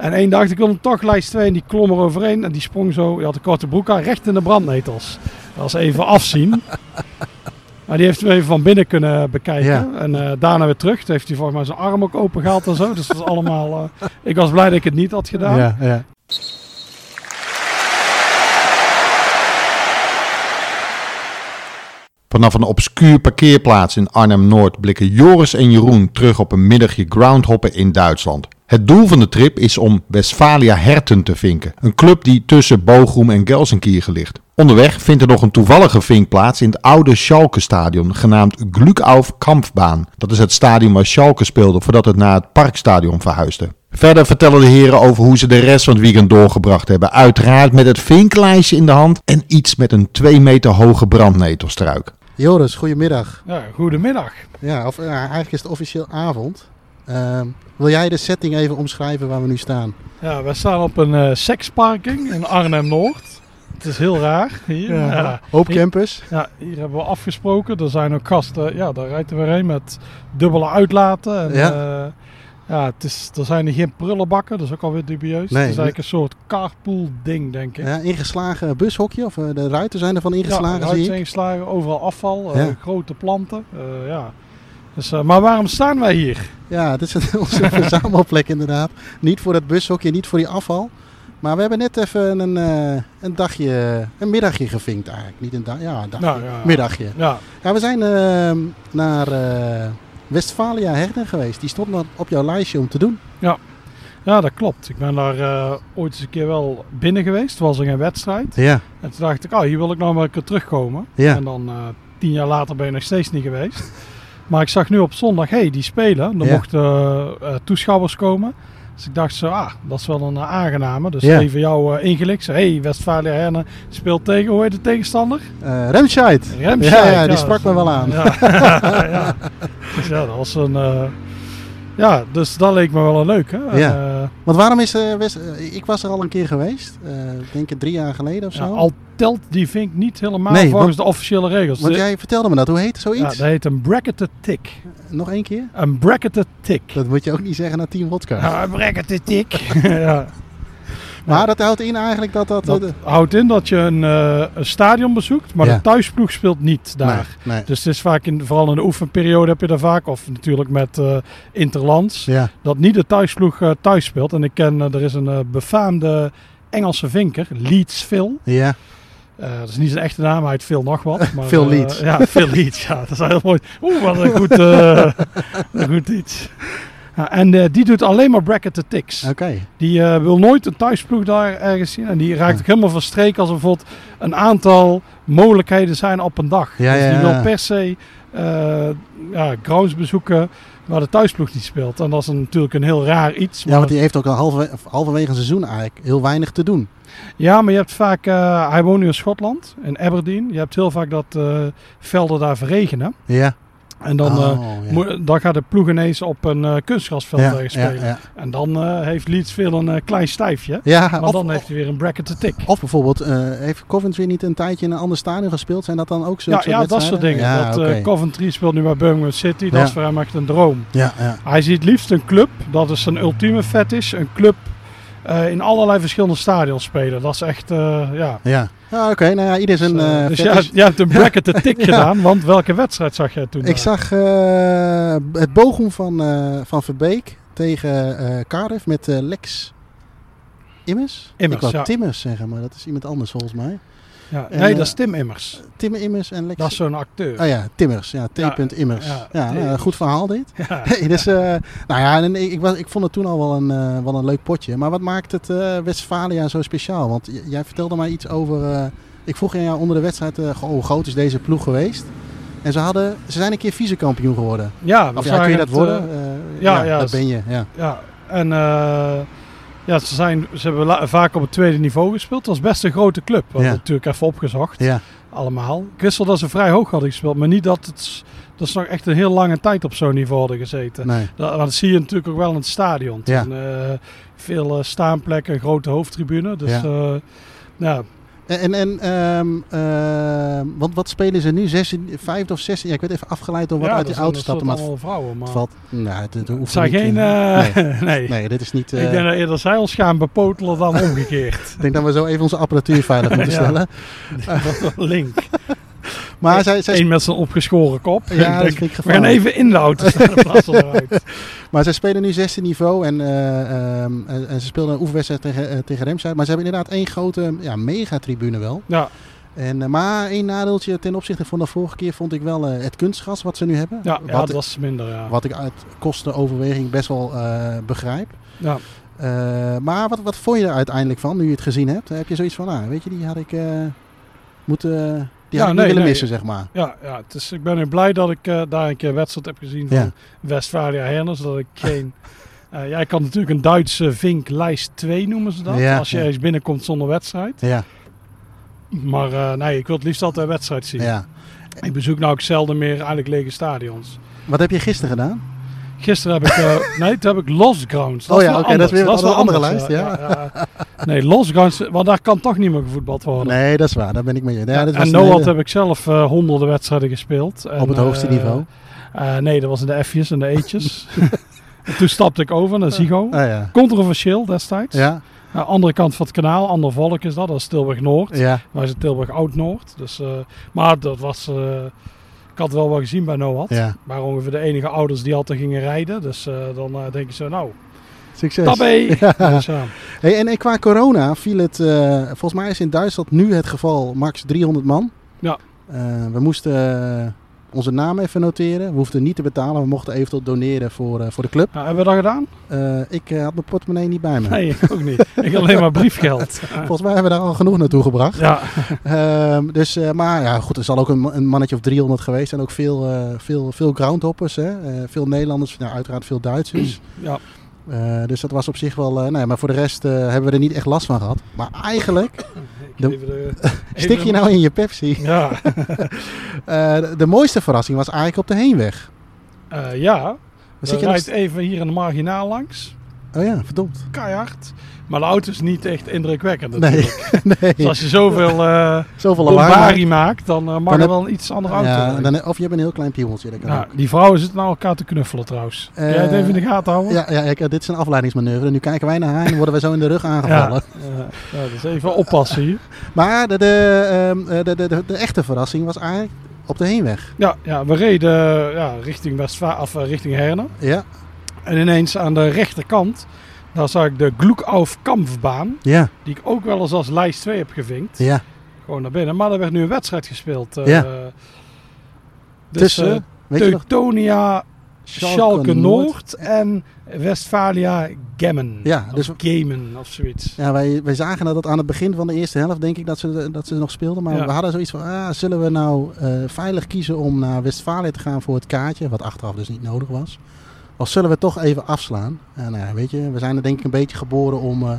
En één ik wil hem toch lijst 2 en die klom er overheen. En die sprong zo, je had een korte broek aan, recht in de brandnetels. Dat was even afzien. Maar die heeft hem even van binnen kunnen bekijken. Ja. En eh, daarna weer terug. Toen heeft hij volgens mij zijn arm ook open gehaald en zo. Dus dat is allemaal... eh, ik was blij dat ik het niet had gedaan. Ja, ja. Vanaf een obscuur parkeerplaats in Arnhem-Noord blikken Joris en Jeroen terug op een middagje groundhoppen in Duitsland. Het doel van de trip is om Westfalia Herten te vinken, een club die tussen Bochum en Gelsenkirchen ligt. Onderweg vindt er nog een toevallige vink plaats in het oude Schalke-stadion, genaamd Glückauf Kampfbaan. Dat is het stadion waar Schalke speelde voordat het naar het Parkstadion verhuisde. Verder vertellen de heren over hoe ze de rest van het weekend doorgebracht hebben. Uiteraard met het vinklijstje in de hand en iets met een 2 meter hoge brandnetelstruik. Joris, goedemiddag. Ja, goedemiddag. Ja, of, ja, eigenlijk is het officieel avond. Ehm, wil jij de setting even omschrijven waar we nu staan? Ja, we staan op een eh, seksparking in Arnhem-Noord. Het is heel raar hier. Ja. Hoop Hier- campus. Ja, hier hebben we afgesproken. Er zijn ook gasten, ja, daar rijdt er weer een met dubbele uitlaten. En, Ja. ja, ja het is, er zijn hier geen prullenbakken, dat is ook alweer dubieus. Nee, het is eigenlijk een soort carpool ding, denk ik. Ja, ingeslagen bushokje, of eh, de ruiten zijn ervan ingeslagen, ja, zie ruit ik. ingeslagen, overal afval, eh, grote planten. eh, ja. dus, maar waarom staan wij hier? Ja, dit is onze verzamelplek inderdaad. Niet voor het bushokje, niet voor die afval. Maar we hebben net even een, een dagje, een middagje gevinkt eigenlijk. Niet een dag, ja, een dagje. Nou, ja. Middagje. Ja, we zijn eh, naar Westfalia Herten geweest. Die stond nog op jouw lijstje om te doen. ja, dat klopt. Ik ben daar eh, ooit eens een keer wel binnen geweest. Het was er een wedstrijd. Ja, En toen dacht ik, oh, hier wil ik nog maar een keer terugkomen. Ja. En dan eh, tien jaar later ben je nog steeds niet geweest. maar ik zag nu op zondag, hé, hey, die spelen. Er Ja. mochten eh, toeschouwers komen. Dus ik dacht zo, ah, dat is wel een eh, aangename. Dus even jou eh ingelicht. Hé, hey, Westfalia Herne speelt tegen, hoe heet de tegenstander? Eh Remscheid. Remscheid. Ja, ja, die sprak me wel aan. Ja, ja. Dus ja, dat was een... ja, dus dat leek me wel een leuk, hè? Ja. Want waarom is West... eh, ik was er al een keer geweest. ik denk ik drie jaar geleden of ja, zo. al telt die vink niet helemaal Nee, volgens want- de officiële regels. Want jij vertelde me dat. Hoe heet ja, zoiets? dat heet een bracketed tick. Nog één keer? Een bracketed tick. Dat moet je ook niet zeggen na 10 vodka. Ja, een bracketed tick. ja. Maar dat houdt in eigenlijk dat dat... Dat eh, houdt in dat je een, eh, een stadion bezoekt, maar Ja. de thuisploeg speelt niet daar. Nee, nee. Dus het is vaak, in, vooral in de oefenperiode heb je daar vaak, of natuurlijk met eh, interlands, Ja, dat niet de thuisploeg thuis speelt. En ik ken, er is een befaamde Engelse vinker, Leeds Phil. ja. Dat is niet zijn echte naam, hij heet Phil nog wat. Maar, Phil eh, Leeds. ja, Phil Leeds, ja. Dat is heel mooi. Oeh, wat een goed, een goed iets. Ja, en eh, die doet alleen maar bracketed ticks. Oké. Die eh, wil nooit een thuisploeg daar ergens zien. En die raakt Ja. ook helemaal verstreken als er bijvoorbeeld een aantal mogelijkheden zijn op een dag. Ja, dus ja, die wil per se eh ja, grounds bezoeken waar de thuisploeg niet speelt. En dat is natuurlijk een heel raar iets. Ja, want die heeft ook al halverwege, halverwege een seizoen eigenlijk heel weinig te doen. Ja, maar je hebt vaak... hij woont nu in Schotland, in Aberdeen. Je hebt heel vaak dat velden daar verregenen. Ja. En dan, eh, Oh, ja. moet- dan gaat de ploeg ineens op een eh, kunstgrasveld ja, ja, spelen. ja. En dan eh, heeft Leeds veel een eh, klein stijfje. Ja, Maar of, dan heeft hij weer een bracket te tik. of bijvoorbeeld, eh, heeft Coventry niet een tijdje in een ander stadion gespeeld? Zijn dat dan ook zo? Ja, ja dat soort dingen. Ja, dat, eh. Coventry speelt nu bij Birmingham City. Dat is voor hem echt een droom. ja, ja. Hij ziet liefst een club, dat is zijn ultieme fetish, een club eh, in allerlei verschillende stadions spelen. Dat is echt, eh, ja. Ja, ja oké. nou ja, ieder zijn... Dus, eh, eh, dus jij, jij hebt een bracket te tik gedaan, want welke wedstrijd zag jij toen? Ik daar? zag eh, het bochum van, eh, van Verbeek tegen eh Cardiff met eh, Lex Immers. Immers, Ik wou ja. Timmers zeggen, maar dat is iemand anders volgens mij. Ja, en, nee, eh, dat is Tim Immers. Tim Immers en Lex... Dat is zo'n acteur. Oh ja, Timmers. Ja, T. Ja, Immers. Ja, T. goed verhaal dit. Ja. Dus, eh, nou ja, en ik, ik, was, ik vond het toen al wel een, eh, wel een leuk potje. Maar wat maakt het Westfalia zo speciaal? Want jij vertelde mij iets over... ik vroeg aan jou onder de wedstrijd, goh, hoe groot is deze ploeg geweest? En ze, hadden, ze zijn een keer vicekampioen geworden. Ja, we Of ja, kun je dat worden? ja, ja, dat ben je. Ja. ja, en ja, ze, zijn, ze hebben vaak op het tweede niveau gespeeld. Dat was best een grote club. We Ja. natuurlijk even opgezocht. Ja. allemaal. Ik wist wel dat ze vrij hoog hadden gespeeld, maar niet dat het dat ze nog echt een heel lange tijd op zo'n niveau hadden gezeten. Nee. Dat, dat zie je natuurlijk ook wel in het stadion. Ja. Eh, veel eh, staanplekken, grote hoofdtribune. Dus Ja. ja. ja, En, en ehm, ehm, want wat spelen ze nu? 16, vijfde of zesde? Ja, ik werd even afgeleid door wat ja, uit die een stapte. soort Maar het allemaal vrouwen, maar valt... Nou, het, het hoeft het zijn geen... eh, eh, nee. nee. nee, dit is niet... Ik eh, denk dat eerder zij ons gaan bepotelen dan omgekeerd. ik denk dat we zo even onze apparatuur veilig moeten stellen. Link. Maar zij, zij, Eén met zijn opgeschoren kop. Ja, dat vind ik we gaan gevaarlijk. even in de auto staan in plaats van eruit. Maar zij spelen nu 16 niveau en, eh, ehm, en, en ze speelden een oefenwedstrijd tegen, eh, tegen Remscheid. Maar ze hebben inderdaad één grote ja, megatribune wel. Ja, En, eh, maar één nadeeltje ten opzichte van de vorige keer vond ik wel het kunstgras wat ze nu hebben. ja, ja wat, dat was minder, ja. wat ik uit kostenoverweging best wel begrijp. ja. Maar wat, wat vond je er uiteindelijk van nu je het gezien hebt? Heb je zoiets van, ah, weet je, die had ik moeten, die Ja, had ik nee, niet willen nee. missen, zeg maar. Ja, ja dus ik ben nu blij dat ik eh, daar een keer een wedstrijd heb gezien van Ja. Westfalia Herners. Dat ik geen... eh ja, ik kan natuurlijk een Duitse vink lijst 2 noemen ze dat. Ja, als je ja. eens binnenkomt zonder wedstrijd. Ja, Maar eh, nee, ik wil het liefst altijd een wedstrijd zien. ja. Ik bezoek nou ook zelden meer eigenlijk lege stadions. Wat heb je gisteren gedaan? Gisteren heb ik... eh, nee, toen heb ik Lost Grounds. Dat Oh ja, oké, dat is weer een andere anders, lijst, ja. ja. Nee, Lost Grounds, want daar kan toch niet meer gevoetbald worden. Nee, dat is waar. Daar ben ik mee. Ja, Ja, en Noord hele- heb ik zelf eh, honderden wedstrijden gespeeld. En, op het hoogste eh, niveau. nee, dat was in de F'jes en de E'tjes. en toen stapte ik over naar Zigo. Ah, ja. Controversieel destijds. Ja, Aan de andere kant van het kanaal, ander volk is dat, dat is Tilburg Noord. ja. Wij zijn Tilburg Oud-Noord. Dus, eh, maar dat was, had wel wel gezien bij ja. Maar ongeveer de enige ouders die altijd gingen rijden. Dus eh, dan eh, denk je zo, nou, Succes. tabé! Dus, ja. Hey, en, en qua corona viel het, eh, volgens mij is in Duitsland nu het geval max 300 man. Ja. We moesten onze naam even noteren. We hoefden niet te betalen. We mochten eventueel doneren voor, eh, voor de club. Nou, hebben we dat gedaan? Eh, ik eh, had mijn portemonnee niet bij me. Nee, ik ook niet. Ik had alleen maar briefgeld. Volgens mij hebben we daar al genoeg naartoe gebracht. Ja, Ehm, dus, maar ja, goed, er zal ook een, een mannetje of 300 geweest zijn. Ook veel, veel, veel groundhoppers. Hè? Veel Nederlanders, nou, uiteraard veel Duitsers. ja. Dus dat was op zich wel... nee, maar voor de rest hebben we er niet echt last van gehad. Maar eigenlijk, De- even de- stik je nou in je Pepsi. Ja, Eh, de, de mooiste verrassing was eigenlijk op de heenweg. Eh, ja. We je nog rijdt even hier in de marginaal langs. Oh ja, verdomd. Keihard. Maar de auto is niet echt indrukwekkend Nee, natuurlijk. nee. Dus als je zoveel eh Zoveel lawaai. maakt, dan eh, mag Dan er wel een iets andere auto. Ja, dan, of je hebt een heel klein piemeltje. Ook. die vrouwen zitten nou elkaar te knuffelen trouwens. Kun jij het Eh, even in de gaten houden? Ja, ja dit is een afleidingsmanoeuvre. Nu kijken wij naar haar en worden we zo in de rug aangevallen. Ja, ja, dus even oppassen hier. Maar de, de, ehm, eh, de, de, de, de echte verrassing was eigenlijk op de heenweg. Ja, ja we reden ja, richting, Westva of, richting Herne. Ja, En ineens aan de rechterkant, daar zag ik de Gloekauf Kampfbaan. ja, Die ik ook wel eens als lijst 2 heb gevinkt. ja. Gewoon naar binnen. Maar er werd nu een wedstrijd gespeeld. eh, Ja. dus, Tussen, nog? Teutonia Schalke, Noord en Westfalia Gemmen. Ja, Of dus- Gemen of zoiets. Ja, wij, wij zagen dat aan het begin van de eerste helft, denk ik, dat ze, dat ze nog speelden. Maar Ja. we hadden zoiets van, ah, zullen we nou eh, veilig kiezen om naar Westfalen te gaan voor het kaartje? Wat achteraf dus niet nodig was. Of zullen we toch even afslaan? En nou ja, weet je, we zijn er denk ik een beetje geboren om eh,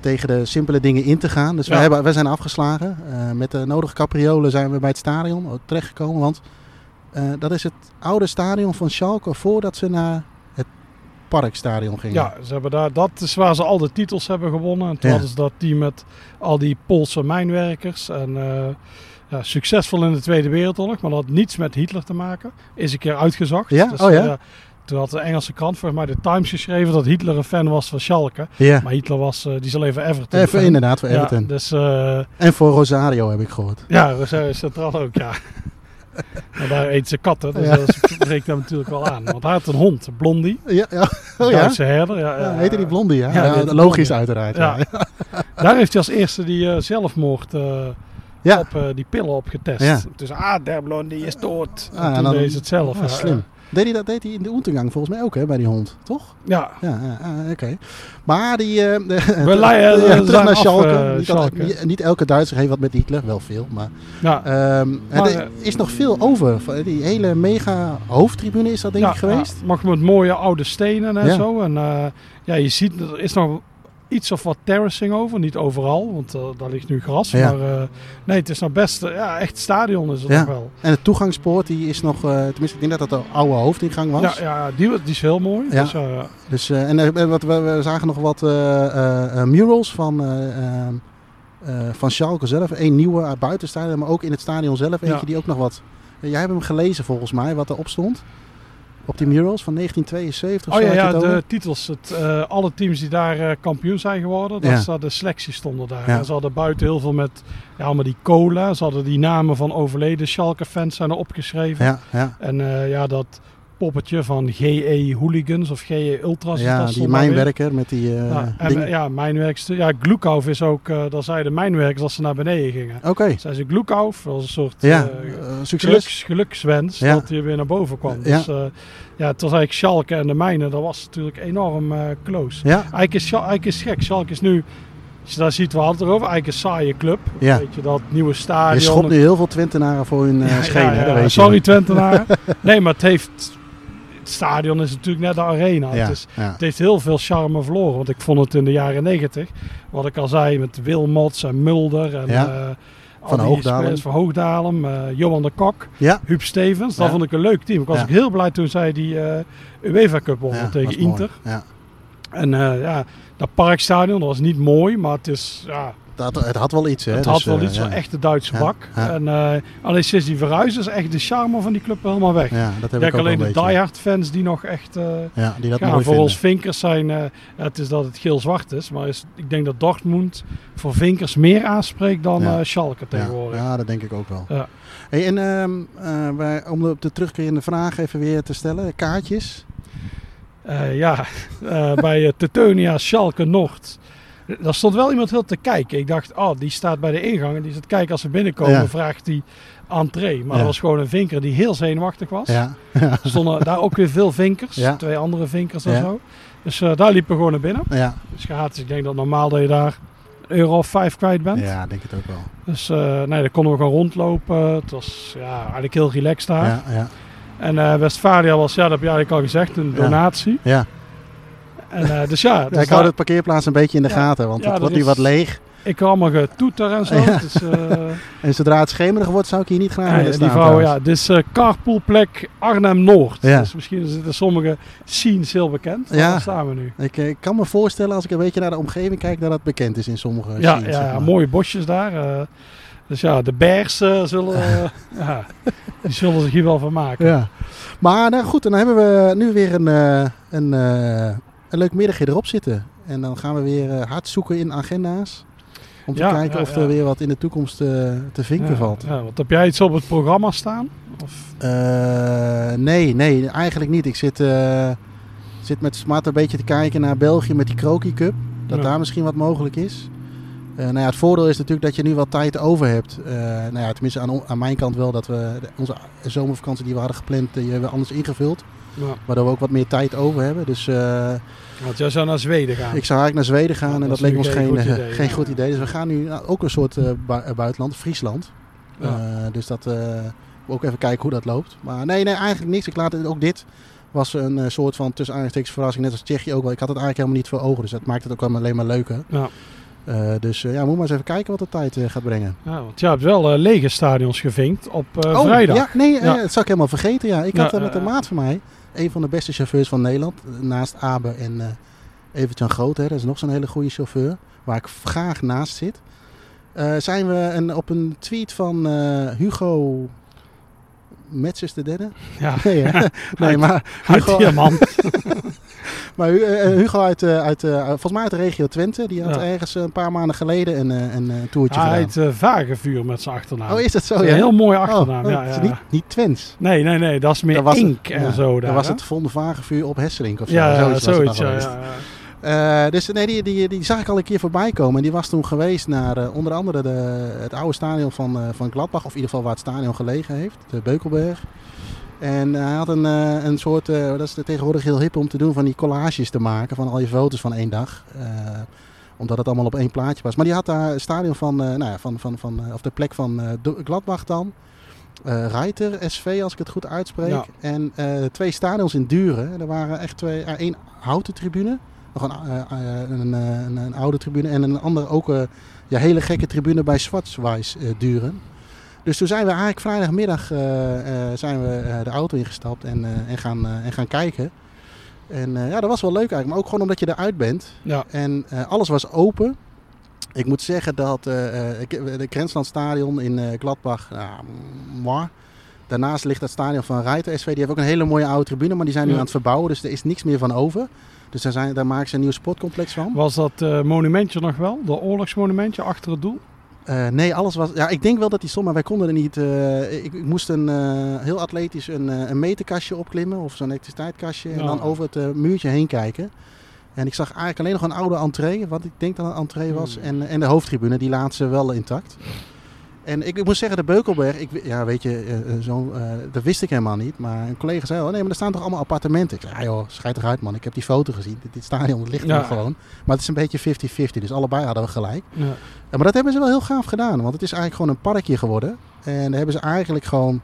tegen de simpele dingen in te gaan. Dus Ja. wij, hebben, wij zijn afgeslagen. Eh, met de nodige capriolen zijn we bij het stadion terechtgekomen. Want eh, dat is het oude stadion van Schalke voordat ze naar het parkstadion gingen. Ja, ze hebben daar, dat is waar ze al de titels hebben gewonnen. En toen Ja. hadden ze dat team met al die Poolse mijnwerkers. En eh, ja, succesvol in de Tweede Wereldoorlog, maar dat had niets met Hitler te maken. Is een keer uitgezocht. Ja? Dus, Oh ja? eh, toen had de Engelse krant, volgens mij de Times, geschreven dat Hitler een fan was van Schalke. Ja. Maar Hitler was, eh, die is alleen voor Everton. Even fan. inderdaad voor Ja, Everton. dus eh, En voor Rosario heb ik gehoord. ja, Rosario Centraal ook, ja. maar daar eet ze katten, dus Ja. dat spreekt hem natuurlijk wel aan. Want hij had een hond, Blondie, Ja, ja. Oh ja? Duitse herder. Ja, Ja, ja, heette die Blondie, ja? Ja, Ja, logisch Blondie. uiteraard. Ja. Ja. Daar heeft hij als eerste die eh, zelfmoord Ja. op die pillen op getest. Ja. Dus ah, der Blondie is dood. Ah, en en toen dan- deed ze het zelf. Ja, ja, slim. Deed hij dat deed hij in de Oentegang volgens mij ook, hè, bij die hond, toch? Ja, Ja, ja, oké. Maar die... eh, We leiden- ja, we terug naar Schalke. eh, niet, Schalke. niet, niet elke Duitser heeft wat met Hitler, wel veel. Maar, ja. ehm, Maar, er is nog veel over. Die hele mega hoofdtribune is dat denk ik geweest. Ja, mag met mooie oude stenen en zo. En eh, ja, je ziet, er is nog iets of wat terracing over. Niet overal, want eh, daar ligt nu gras. Ja. Maar eh, nee, het is nog best, eh, ja, echt stadion is het Ja. nog wel. En de toegangspoort die is nog... tenminste, ik denk dat dat de oude hoofdingang was. Ja, ja die, die is heel mooi. Ja. Dus, Dus, en wat, we, we zagen nog wat murals van eh, eh, eh, van Schalke zelf. Eén nieuwe uit buitenstadion, maar ook in het stadion zelf. Eentje die ook nog wat... Jij hebt hem gelezen volgens mij, wat erop stond. Op die murals van 1972 of Oh ja, de titels. Het, eh, alle teams die daar eh, kampioen zijn geworden, dat Ja. de selectie stonden daar. Ja. En ze hadden buiten heel veel met ja, allemaal die cola. Ze hadden die namen van overleden Schalke-fans zijn er opgeschreven. Ja, ja. En eh, ja, dat poppetje van GE Hooligans of GE Ultras. ja dat die mijnwerker met die eh Ja, en, ja. Ja, Glukov is ook, eh daar zeiden mijnwerkers als ze naar beneden gingen. Oké, Zeiden ze Glukov, dat was een soort ja, geluks, gelukswens Ja. dat hij weer naar boven kwam. Ja. Dus ja, het was eigenlijk Schalke en de mijnen, dat was natuurlijk enorm close. Ja, Eigenlijk is, eigenlijk is gek. Schalke is nu, als je daar ziet, we hadden het erover, eigenlijk een saaie club. Ja. Weet je, dat nieuwe stadion. je schopt nu heel veel Twentenaren voor hun eh Ja, schenen, ja, dat. Sorry Twentenaren. nee, maar het heeft... Het stadion is natuurlijk net de arena. Ja, Het, is, ja. het heeft heel veel charme verloren. Want ik vond het in de jaren negentig, wat ik al zei, met Wilmots en Mulder en Ja. al Van Hoogdalem. Van Hoogdalem, eh, Johan de Kok, ja. Huub Stevens. Dat Ja. vond ik een leuk team. Ik was Ja. ook heel blij toen zij die eh UEFA Cup wonnen tegen. Inter. Ja. En ja, dat parkstadion, dat was niet mooi, maar het is... Ja, Dat, het had wel iets, hè? het dus, had wel eh, iets ja. van echte Duitse bak. En eh, alleen sinds die verhuizen is echt de charme van die club helemaal weg. Ja, dat heb Ik ook alleen de diehard fans die nog echt eh, Ja, die dat gaan. mooi Voor vinden. ons Vinkers zijn, het is dat het geel-zwart is, maar is, ik denk dat Dortmund voor Vinkers meer aanspreekt dan Ja. Schalke tegenwoordig. ja, dat denk ik ook wel. Hey, en eh, wij, om de, de terugkerende vraag even weer te stellen. Kaartjes? Ja, bij uh, Teutonia Schalke Noord. Daar stond wel iemand heel te kijken. Ik dacht, oh, die staat bij de ingang en die zit te kijken als ze binnenkomen. Ja. Vraagt die entree. Maar Ja. dat was gewoon een vinker die heel zenuwachtig was. Ja. Er stonden daar ook weer veel vinkers. Twee andere vinkers en zo. Dus eh, daar liepen we gewoon naar binnen. Ja. Dus gratis. Ik denk dat normaal dat je daar een euro of vijf kwijt bent. ja, denk het ook wel. Dus eh, nee, daar konden we gewoon rondlopen. Het was ja, eigenlijk heel relaxed daar. Ja, ja, En eh Westfalia was, ja, dat heb je eigenlijk al gezegd, een donatie. ja. En eh, dus ja, Ja, dus ik hou het parkeerplaats een beetje in de Ja. gaten, want Ja, het wordt nu wat leeg. ik kwam allemaal getoeter en zo. Ja. Dus, eh, En zodra het schemerig wordt, zou ik hier niet graag ja, willen die staan. vrouw, trouwens. ja, dit is eh, carpoolplek Arnhem-Noord. Ja. Dus misschien zitten sommige scenes heel bekend. Ja. Daar staan we nu. Ik, ik kan me voorstellen, als ik een beetje naar de omgeving kijk, dat dat bekend is in sommige Ja, scenes, ja, zeg maar. mooie bosjes daar. dus ja, de eh, zullen, ja, die zullen zich hier wel van maken. Ja. Maar nou goed, dan hebben we nu weer een, een, een leuk middagje erop zitten. En dan gaan we weer eh, hard zoeken in agenda's. Om te Ja, kijken ja, of er weer wat in de toekomst eh, te vinken valt. Ja, wat heb jij iets op het programma staan? Of, Eh, nee, nee, eigenlijk niet. Ik zit, zit met smart een beetje te kijken naar België met die Kroki Cup. Dat daar misschien wat mogelijk is. Eh, nou ja, het voordeel is natuurlijk dat je nu wat tijd over hebt. Eh, nou ja, tenminste aan, aan mijn kant wel dat we de- onze zomervakantie die we hadden gepland, die hebben we anders ingevuld. Ja, Waardoor we ook wat meer tijd over hebben. Dus eh, want jij zou naar Zweden gaan. ik zou eigenlijk naar Zweden gaan Ja, en dat leek ons geen geen, goed eh, idee, geen goed idee. Dus we gaan nu nou, ook een soort eh, bui- eh, buitenland, Friesland. Eh, dus dat eh, we ook even kijken hoe dat loopt. Maar nee, nee, eigenlijk niks. Ik laat het ook dit was een eh, soort van tussen verrassing, net als Tsjechië ook wel. Ik had het eigenlijk helemaal niet voor ogen, dus dat maakt het ook alleen maar leuker. Ja. Eh, dus eh, ja, moet maar eens even kijken wat de tijd eh, gaat brengen. Ja, want je hebt wel lege stadions gevinkt op oh, vrijdag. Ja, nee, Ja. dat zou ik helemaal vergeten. Ja. Ik Ja, had met een maat van mij, een van de beste chauffeurs van Nederland, naast Abe en Evert-Jan Groot, hè, dat is nog zo'n hele goede chauffeur, waar ik graag naast zit. Zijn we een, op een tweet van Hugo Metzes de derde? Ja. Nee, hè? nee maar Uit Hugo, Diamant. maar eh, Hugo uit, eh, uit eh, volgens mij uit de regio Twente, die had Ja. ergens een paar maanden geleden een, eh, een, eh, toertje Hij gedaan. heet eh, Vagevuur met zijn achternaam. Oh, is dat zo? Dat is Ja? een heel mooie Oh, achternaam. oh, ja, ja, is ja. niet, niet Twents. Nee, nee, nee. Dat is meer Dat was het- ink en ja, zo daar. Dan was het Vonde Vagevuur op Hesselink of zo. Ja, ja, zoiets zoiets. Ja, Eh, dus nee, die, die, die zag ik al een keer voorbij komen. En die was toen geweest naar eh, onder andere de, het oude stadion van, eh, van Gladbach. Of in ieder geval waar het stadion gelegen heeft. De Beukelberg. En hij had een, een soort, dat is tegenwoordig heel hip om te doen, van die collages te maken. Van al je foto's van één dag. Omdat het allemaal op één plaatje was. Maar die had daar het stadion van, nou ja, van, van, van, of de plek van Gladbach dan. Eh Reiter SV, als ik het goed uitspreek. Ja. En twee stadions in Duren. Er waren echt twee, één houten tribune. Nog een, eh, eh, een, eh, een, een oude tribune. En een andere ook een ja, hele gekke tribune bij Schwarzweiss Duren. Dus toen zijn we eigenlijk vrijdagmiddag zijn we de auto ingestapt en, en, gaan, en gaan kijken. En ja, dat was wel leuk eigenlijk. Maar ook gewoon omdat je eruit bent. Ja. En alles was open. Ik moet zeggen dat ik- de Grenslandstadion in Gladbach, nou, moi. Daarnaast ligt het stadion van Rijter SV. Die heeft ook een hele mooie oude tribune, maar die zijn nu Ja. aan het verbouwen. Dus er is niks meer van over. Dus daar, zijn, daar maken ze een nieuw sportcomplex van. Was dat eh, monumentje nog wel? De oorlogsmonumentje achter het doel? Eh, nee, alles was. Ja, ik denk wel dat die stond, maar wij konden er niet. eh, ik, ik moest een heel atletisch een, een meterkastje opklimmen of zo'n elektriciteitskastje. En dan over het muurtje heen kijken. En ik zag eigenlijk alleen nog een oude entree, wat ik denk dat een entree was. Hmm. En, en de hoofdtribune, die laatste wel intact. En ik, ik moet zeggen, de Beukelberg, ik, ja, weet je, eh, eh, zo, eh, dat wist ik helemaal niet. Maar een collega zei, oh nee, maar er staan toch allemaal appartementen? Ik zei, ja joh, schijt eruit man, ik heb die foto gezien. Dit, dit stadion dat ligt Ja. er gewoon. Maar het is een beetje 50-50, dus allebei hadden we gelijk. Ja. Maar dat hebben ze wel heel gaaf gedaan. Want het is eigenlijk gewoon een parkje geworden. En daar hebben ze eigenlijk gewoon,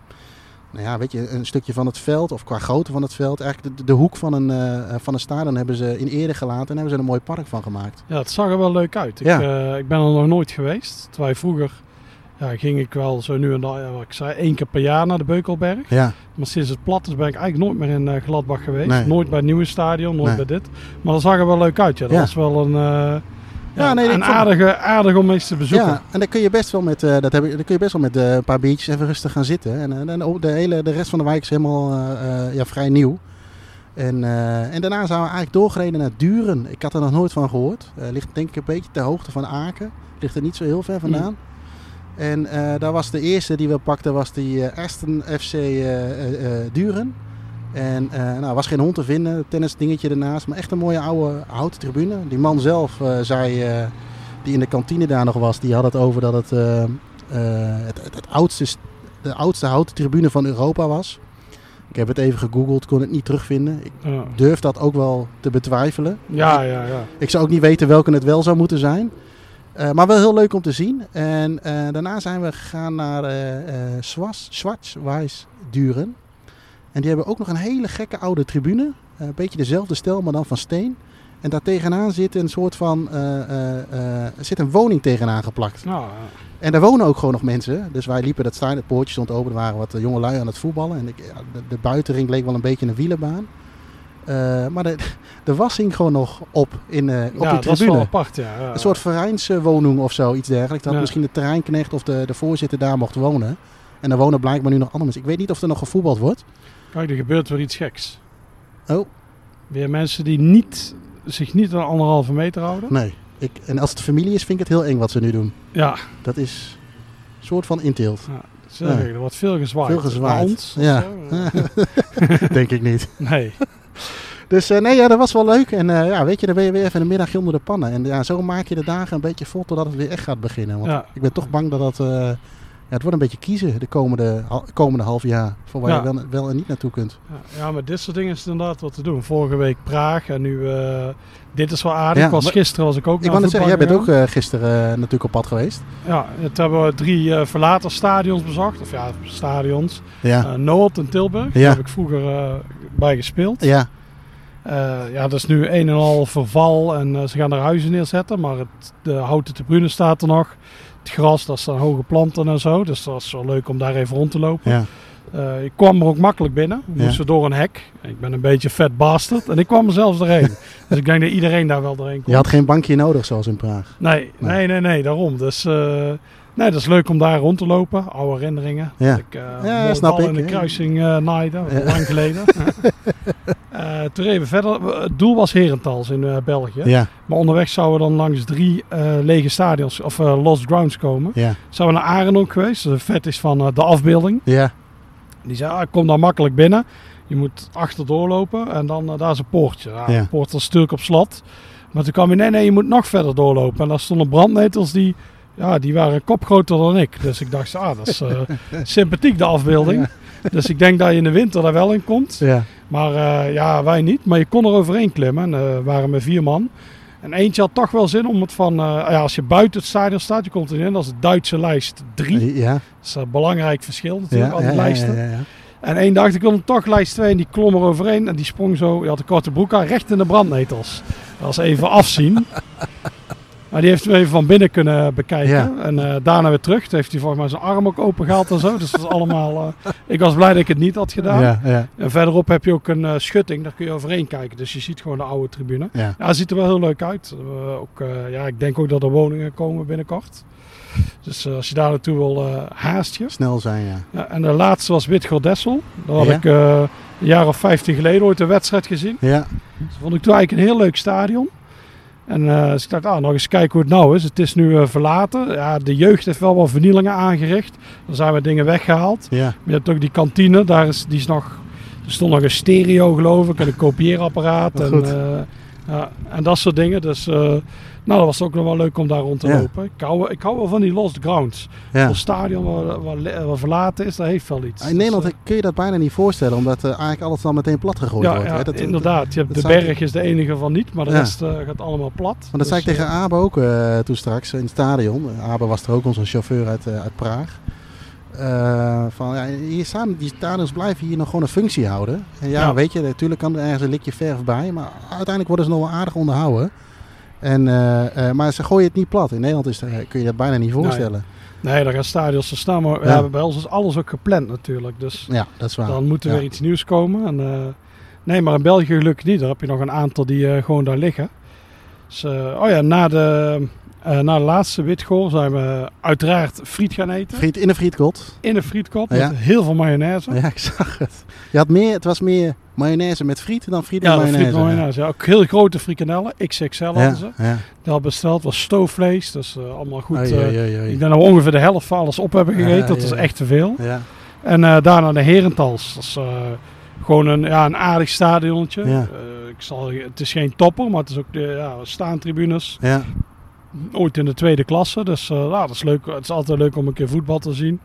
nou ja, weet je, een stukje van het veld, of qua grootte van het veld, eigenlijk de, de hoek van een, eh, van een stadion hebben ze in ere gelaten en hebben ze er een mooi park van gemaakt. Ja, het zag er wel leuk uit. Ik, Ja. ik ben er nog nooit geweest. Terwijl vroeger ja, ging ik wel zo nu en dan, wat ik zei, één keer per jaar naar de Beukelberg. Ja, Maar sinds het plat is ben ik eigenlijk nooit meer in eh, Gladbach geweest. Nee. Nooit bij het nieuwe stadion, nooit Nee. bij dit. Maar dat zag er wel leuk uit. Ja. Dat Ja. was wel een, eh, ja, nee, een aardige, aardig om eens te bezoeken. ja, en daar kun je best wel met, eh, dat heb ik, daar kun je best wel met een paar biertjes even rustig gaan zitten. En, en de, hele, de rest van de wijk is helemaal ja, vrij nieuw. En, en daarna zijn we eigenlijk doorgereden naar Duren. Ik had er nog nooit van gehoord. Eh, ligt denk ik een beetje ter hoogte van Aken. Ligt er niet zo heel ver vandaan. En eh, daar was de eerste die we pakten, was die eh Aston FC eh, Duren. En nou, was geen hond te vinden, een tennisdingetje ernaast. Maar echt een mooie oude houten tribune. Die man zelf zei, die in de kantine daar nog was, die had het over dat het, het, het, het oudste, st- de oudste houten tribune van Europa was. Ik heb het even gegoogeld, kon het niet terugvinden. Ik durf dat ook wel te betwijfelen. Ja, ja, ja. Ik zou ook niet weten welke het wel zou moeten zijn. Eh, maar wel heel leuk om te zien. En eh, daarna zijn we gegaan naar eh eh Duren. En die hebben ook nog een hele gekke oude tribune. Een beetje dezelfde stijl, maar dan van steen. En daar tegenaan zit een soort van zit een woning tegenaan geplakt. Nou. En daar wonen ook gewoon nog mensen. Dus wij liepen dat staan, het poortje stond open. Er waren wat jonge lui aan het voetballen. En ik, ja, de, de buitenring leek wel een beetje een wielenbaan. Eh, maar de, de was hing gewoon nog op, in, eh, op ja, die dat is tribune. wel apart, ja. ja. Een soort vereinswoning of zo, iets dergelijks. Dat Ja. misschien de terreinknecht of de, de voorzitter daar mocht wonen. En daar wonen blijkbaar nu nog andere mensen. Ik weet niet of er nog gevoetbald wordt. Kijk, er gebeurt weer iets geks. Oh. Weer mensen die niet, zich niet aan anderhalve meter houden. Nee. Ik, en als het familie is, vind ik het heel eng wat ze nu doen. Ja, Dat is een soort van inteelt. zeg Ja. ik, er wordt veel gezwaaid. Veel gezwaaid. Ons, Ja. Denk ik niet. Nee. Dus eh, nee, ja, dat was wel leuk. En eh, ja, weet je, dan ben je weer even een middagje onder de pannen. En ja, zo maak je de dagen een beetje vol totdat het weer echt gaat beginnen. Want Ja. ik ben toch bang dat dat... eh, ja, het wordt een beetje kiezen de komende, komende half jaar. Voor waar Ja. je wel, wel en niet naartoe kunt. Ja, maar dit soort dingen is inderdaad wat te doen. Vorige week Praag en nu dit is wel aardig. Ja, was gisteren was ik ook Ik wou net zeggen, jij bent ook gisteren natuurlijk op pad geweest. Ja, het hebben we drie eh, verlaten stadions bezocht. Of ja, stadions. Ja. Noord in Tilburg. Daar heb ik vroeger bij gespeeld. ja. Eh, ja, dat is nu een en al verval en eh, ze gaan er huizen neerzetten. Maar het, de houten tribune staat er nog. Het gras, dat staan hoge planten en zo. Dus dat is wel leuk om daar even rond te lopen. ja. Eh, ik kwam er ook makkelijk binnen. We Ja. moesten door een hek. Ik ben een beetje vet bastard. En ik kwam er zelfs doorheen. dus ik denk dat iedereen daar wel doorheen Je komt. had geen bankje nodig zoals in Praag. Nee, Nee. nee, nee, nee, daarom. Dus eh, nee, dat is leuk om daar rond te lopen. Oude herinneringen. Ja. Ik, eh, Ja, snap ik, in de kruising naaide. Ja. Lang geleden. Toen we verder. Het doel was Herentals in België. Ja. Maar onderweg zouden we dan langs drie lege stadions, of lost grounds komen. Ja. Zijn we naar Aren ook geweest. De vet is van de afbeelding. Ja. Die zei, ah, kom daar makkelijk binnen. Je moet achterdoor lopen en dan eh, daar is een poortje. Ja. Een poort was stuk op slot. Maar toen kwam je, nee, nee, je moet nog verder doorlopen. En daar stonden brandnetels die, ja, die waren een kop groter dan ik. Dus ik dacht, ah, dat is eh, sympathiek de afbeelding. Dus ik denk dat je in de winter daar wel in komt. Ja. Maar eh, ja, wij niet. Maar je kon er overheen klimmen. En, we waren met vier man. En eentje had toch wel zin om het van... eh, ja, als je buiten het stadion staat, je komt erin. Dat is de Duitse lijst 3. Ja. Dat is een belangrijk verschil natuurlijk, al Ja. die Ja. lijsten. Ja. Ja. En één dacht ik wilde toch lijst 2 en die klom er overheen. En die sprong zo, je had een korte broek aan, recht in de brandnetels. Dat was even afzien. Maar die heeft hem even van binnen kunnen bekijken. Ja. En eh, daarna weer terug. Toen heeft hij volgens mij zijn arm ook open gehaald en zo. Dus dat is allemaal... eh, ik was blij dat ik het niet had gedaan. Ja, ja, En verderop heb je ook een eh, schutting. Daar kun je overheen kijken. Dus je ziet gewoon de oude tribune. ja. Het ziet er wel heel leuk uit. Ook, ja, ik denk ook dat er woningen komen binnenkort. Dus als je daar naartoe wil, haast je. Snel zijn, ja. Ja, en de laatste was Witgordessel. Daar had ik een jaar of 15 geleden ooit een wedstrijd gezien. Ja, Dat vond ik toen eigenlijk een heel leuk stadion. En eh, dus ik dacht, ah, nog eens kijken hoe het nou is. Het is nu eh, verlaten. Ja, de jeugd heeft wel wat vernielingen aangericht. Er zijn wat dingen weggehaald. ja. Maar je hebt ook die kantine, daar is, die is nog, er stond nog een stereo geloof ik en een kopieerapparaat en, eh, ja, en dat soort dingen. Dus eh, nou, dat was ook nog wel leuk om daar rond te Ja. lopen. Ik hou, ik hou wel van die lost grounds. ja. Een stadion waar, waar, waar verlaten is, dat heeft wel iets. In Dus, Nederland eh, kun je dat bijna niet voorstellen, omdat eh, eigenlijk alles dan meteen plat gegooid ja, wordt. ja, hè. Dat, inderdaad. Je hebt de ik- berg is de enige van niet, maar de rest gaat allemaal plat. Maar dat zei ik Dus, tegen Abe ook toen straks in het stadion. Abe was er ook onze chauffeur uit, uit Praag. Eh, van, ja, hier staan, die stadions blijven hier nog gewoon een functie houden. En ja, Ja. weet je, natuurlijk kan er ergens een likje verf bij. Maar uiteindelijk worden ze nog wel aardig onderhouden. En, eh, eh, maar ze gooien het niet plat. In Nederland is, kun je dat bijna niet voorstellen. Nee, daar gaan stadions te staan, maar Ja. bij ons is alles ook gepland natuurlijk. Dus Ja, dat is waar. Dan moet er weer iets nieuws komen. En, nee, maar in België gelukkig niet. Daar heb je nog een aantal die gewoon daar liggen. Dus, oh ja, na de, eh, na de laatste witgoor zijn we uiteraard friet gaan eten. Friet in een frietkot. In een frietkot Ja. met heel veel mayonaise. Ja, ik zag het. Je had meer, het was meer mayonaise met friet dan friet Ja, met de mayonaise. friet mayonaise. Ja, ook heel grote frikandellen. XXL hadden ja, ze. ja. Dat besteld. was stoofvlees. Dus eh, allemaal goed. Eh, ik denk dat we ongeveer de helft van alles op hebben gegeten. Ja, dat ja, is ja. echt te veel. Ja, En daarna de Herentals. Dat is gewoon een, ja, een aardig stadionnetje. Ja. Ik zal, het is geen topper, maar het is ook de ja, staantribunes. ja. Ooit in de tweede klasse. Dus eh, ja, dat is leuk. Het is altijd leuk om een keer voetbal te zien.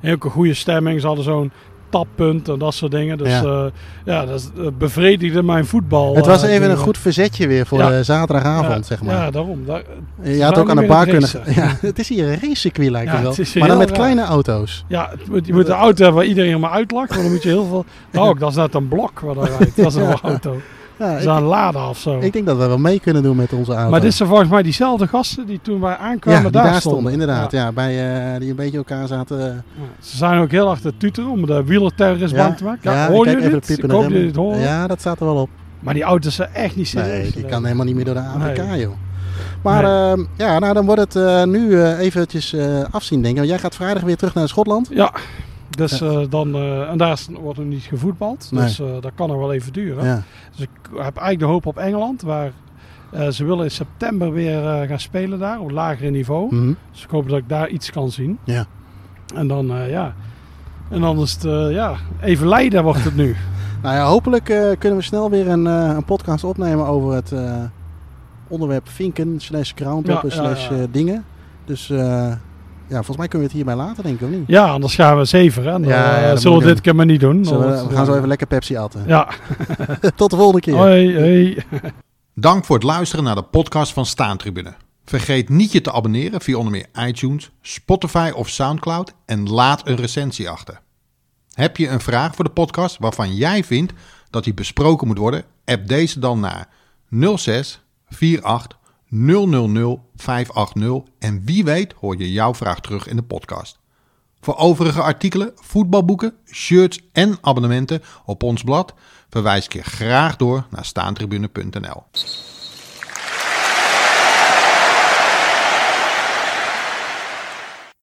En ook een goede stemming. Ze hadden zo'n tappunt en dat soort dingen. Dus Ja. ja, ja dat is- eh, bevredigde mijn voetbal. Het was eh, even een goed verzetje weer voor Ja. de zaterdagavond, Ja, zeg maar. Ja, daarom. Daar- je had ook aan meer bar kunnen... Ja, het is hier een racecircuit lijkt het wel. Maar dan heel met raar. kleine auto's. ja, het moet- je moet een auto hebben waar iedereen maar uitlacht. Want dan moet je heel veel... Nou, ook, dat is net een blok waar dat rijdt. Dat is een auto. Ja, is een Lada of zo. ik denk dat we wel mee kunnen doen met onze auto. Maar dit zijn volgens mij diezelfde gasten die toen wij ja, aankwamen die daar, daar stonden, inderdaad. Ja. Ja. bij, eh, die een beetje elkaar zaten. eh, Ja, Ze zijn ook heel te tuteren om de wielerterrorist bang te maken. Ja, ja, hoor je dit? Ik hoop dat je dit hoort. Ja, dat staat er wel op. Maar die auto's zijn echt niet serieus. Nee, die kan helemaal niet meer door de Nee. joh. Maar Nee. ehm, ja, nou dan wordt het eh, nu eventjes afzien, denk ik. Want jij gaat vrijdag weer terug naar Schotland. Ja, dus eh, dan... eh, en daar wordt er niet gevoetbald. Nee. Dus eh, dat kan nog wel even duren. Ja. Dus ik heb eigenlijk de hoop op Engeland. Waar ze willen in september weer gaan spelen daar. Op lager niveau. Mhm. Dus ik hoop dat ik daar iets kan zien. Ja. En dan, ja... En dan is het, eh, ja, even Leiden wordt het nu. Nou ja, hopelijk kunnen we snel weer een, een podcast opnemen over het onderwerp vinken slash ja, slash dingen. Dus ja, volgens mij kunnen we het hierbij laten, denk ik, of niet? Ja, anders gaan we zeven. Ja, ja, eh, zullen we dit keer maar niet doen. Zullen we, gaan zo even lekker Pepsi atten. Ja, Tot de volgende keer. hoi, hoi. Dank voor het luisteren naar de podcast van Staantribune. Vergeet niet je te abonneren via onder meer iTunes, Spotify of Soundcloud en laat een recensie achter. Heb je een vraag voor de podcast waarvan jij vindt dat die besproken moet worden? App deze dan naar 06 48 000 580 en wie weet hoor je jouw vraag terug in de podcast. Voor overige artikelen, voetbalboeken, shirts en abonnementen op ons blad verwijs ik je graag door naar staantribune.nl.